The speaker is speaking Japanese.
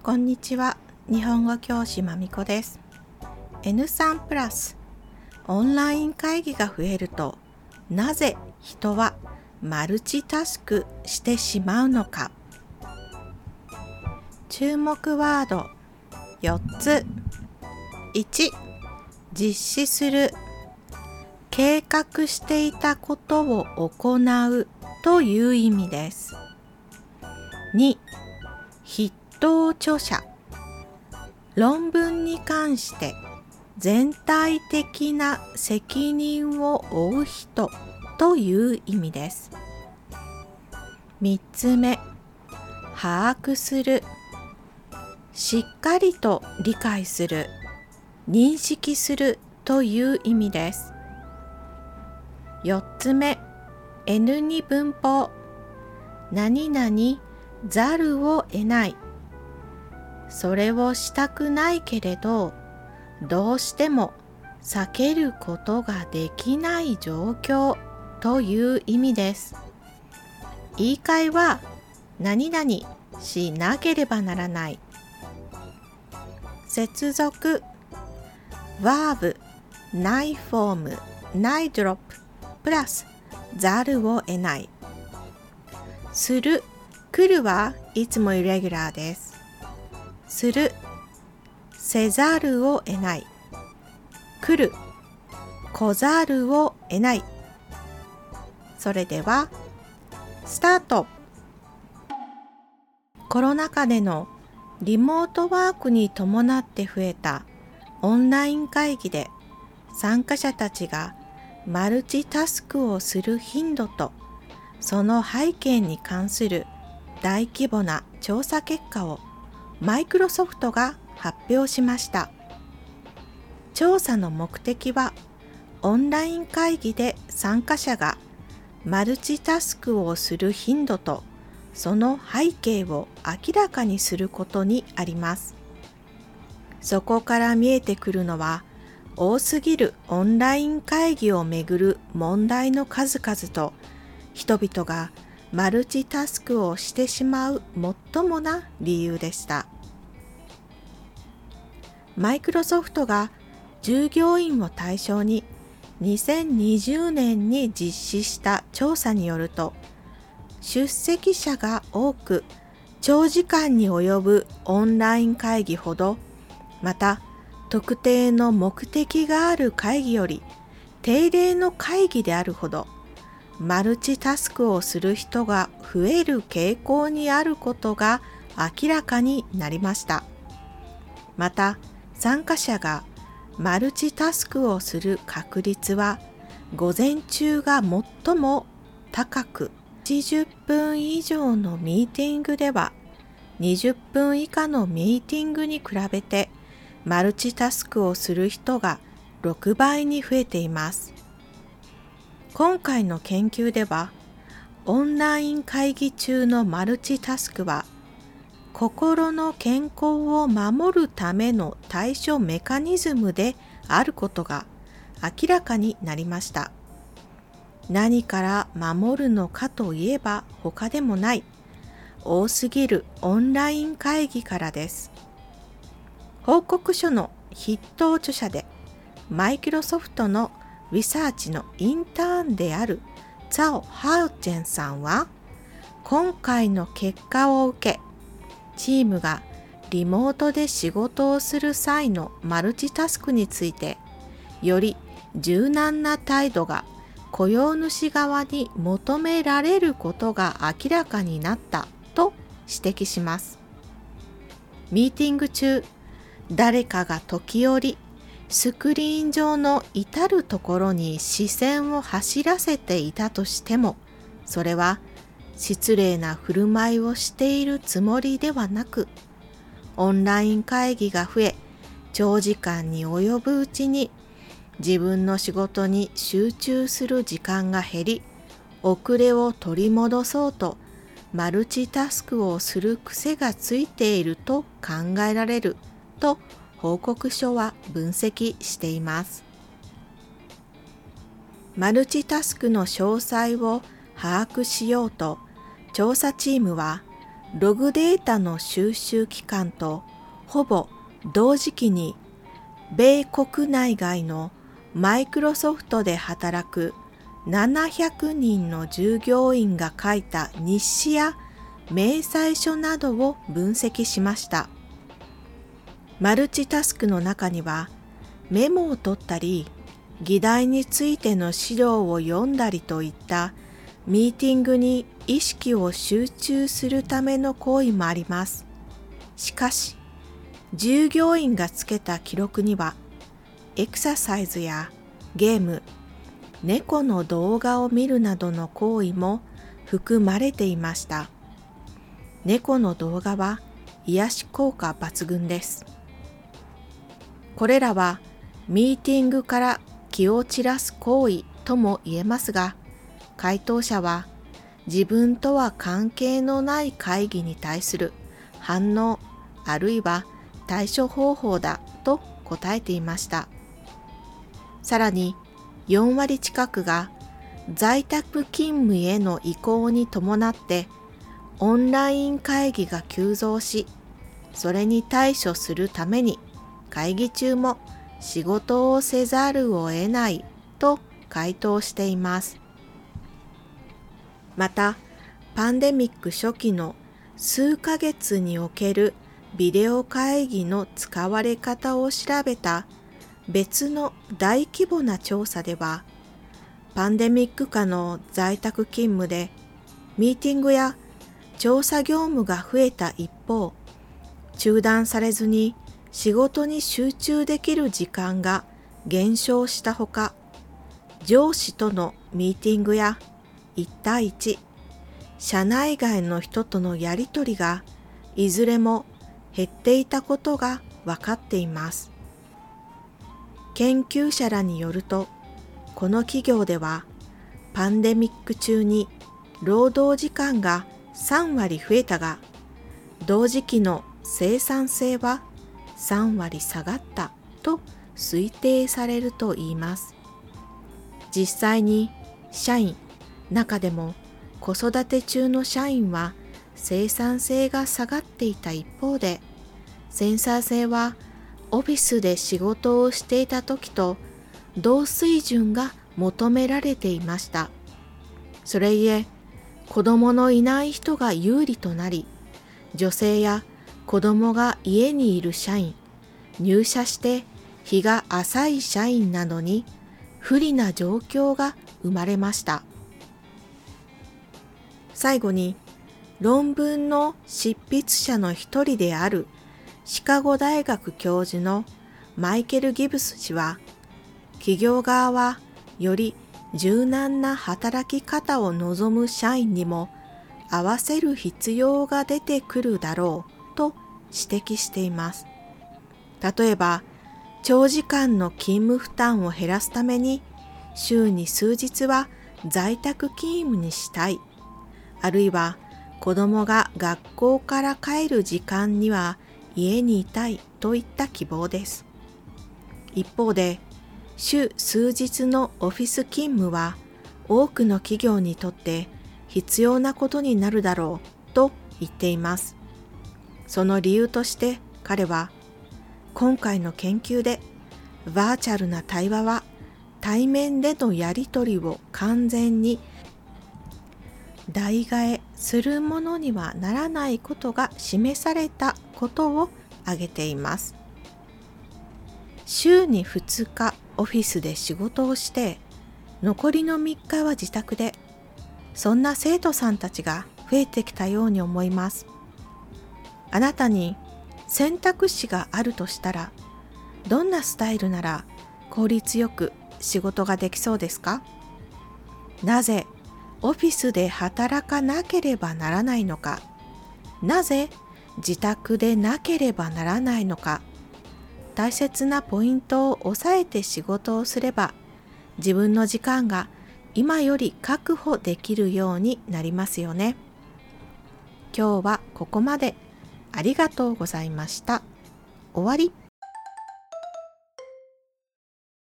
こんにちは。日本語教師まみこです。N3 プラス。オンライン会議が増えるとなぜ人はマルチタスクしてしまうのか。注目ワード。4つ。1実施する。計画していたことを行うという意味です。2筆頭著者。論文に関して全体的な責任を負う人という意味です。3つ目把握する。しっかりと理解する。認識するという意味です。4つ目 N2 文法。何々ざるを得ない。それをしたくないけれどどうしても避けることができない状況という意味です。言い換えは何々しなければならない。接続バーブないフォームないドロッププラスざるを得ない。する来るはいつもイレギュラーです。する。せざるを得ない。来る。来ざるを得ない。それではスタート。コロナ禍でのリモートワークに伴って増えたオンライン会議で参加者たちがマルチタスクをする頻度とその背景に関する大規模な調査結果をマイクロソフトが発表しました。調査の目的はオンライン会議で参加者がマルチタスクをする頻度とその背景を明らかにすることにあります。そこから見えてくるのは多すぎるオンライン会議をめぐる問題の数々と人々がマルチタスクをしてしまう最もな理由でした。マイクロソフトが従業員を対象に2020年に実施した調査によると出席者が多く長時間に及ぶオンライン会議ほどまた特定の目的がある会議より定例の会議であるほどマルチタスクをする人が増える傾向にあることが明らかになりましたまた参加者がマルチタスクをする確率は午前中が最も高く80分以上のミーティングでは20分以下のミーティングに比べてマルチタスクをする人が6倍に増えています。今回の研究ではオンライン会議中のマルチタスクは心の健康を守るための対処メカニズムであることが明らかになりました。何から守るのかといえば他でもない多すぎるオンライン会議からです。報告書の筆頭著者でマイクロソフトのリサーチのインターンであるツァオ・ハウチェンさんは今回の結果を受けチームがリモートで仕事をする際のマルチタスクについてより柔軟な態度が雇用主側に求められることが明らかになったと指摘します。ミーティング中、誰かが時折スクリーン上の至るところに視線を走らせていたとしても、それは失礼な振る舞いをしているつもりではなく、オンライン会議が増え、長時間に及ぶうちに自分の仕事に集中する時間が減り遅れを取り戻そうとマルチタスクをする癖がついていると考えられると報告書は分析していますマルチタスクの詳細を把握しようと調査チームはログデータの収集期間とほぼ同時期に米国内外のマイクロソフトで働く700人の従業員が書いた日誌や明細書などを分析しました。マルチタスクの中にはメモを取ったり議題についての資料を読んだりといったミーティングに意識を集中するための行為もあります。しかし、従業員がつけた記録には、エクササイズやゲーム、猫の動画を見るなどの行為も含まれていました。猫の動画は癒し効果抜群です。これらはミーティングから気を散らす行為とも言えますが、回答者は自分とは関係のない会議に対する反応あるいは対処方法だと答えていました。さらに4割近くが在宅勤務への移行に伴ってオンライン会議が急増し、それに対処するために会議中も仕事をせざるを得ないと回答しています。また、パンデミック初期の数ヶ月におけるビデオ会議の使われ方を調べた別の大規模な調査では、パンデミック下の在宅勤務でミーティングや調査業務が増えた一方、中断されずに仕事に集中できる時間が減少したほか、上司とのミーティングや1対1、社内外の人とのやりとりがいずれも減っていたことが分かっています。研究者らによると、この企業ではパンデミック中に労働時間が3割増えたが、同時期の生産性は3割下がったと推定されるといいます。実際に社員、中でも子育て中の社員は生産性が下がっていた一方で、センサー性はオフィスで仕事をしていた時と同水準が求められていました。それゆえ、子供のいない人が有利となり、女性や子供が家にいる社員、入社して日が浅い社員などに不利な状況が生まれました。最後に論文の執筆者の一人であるシカゴ大学教授のマイケル・ギブス氏は企業側はより柔軟な働き方を望む社員にも合わせる必要が出てくるだろうと指摘しています。例えば、長時間の勤務負担を減らすために、週に数日は在宅勤務にしたい。あるいは、子供が学校から帰る時間には家にいたいといった希望です。一方で、週数日のオフィス勤務は多くの企業にとって必要なことになるだろうと言っています。その理由として彼は今回の研究でバーチャルな対話は対面でのやり取りを完全に代替えするものにはならないことが示されたことを挙げています。週に2日オフィスで仕事をして残りの3日は自宅でそんな生徒さんたちが増えてきたように思います。あなたに選択肢があるとしたらどんなスタイルなら効率よく仕事ができそうですか？なぜオフィスで働かなければならないのか？なぜ自宅でなければならないのか？大切なポイントを押さえて仕事をすれば自分の時間が今より確保できるようになりますよね。今日はここまで。ありがとうございました。終わり。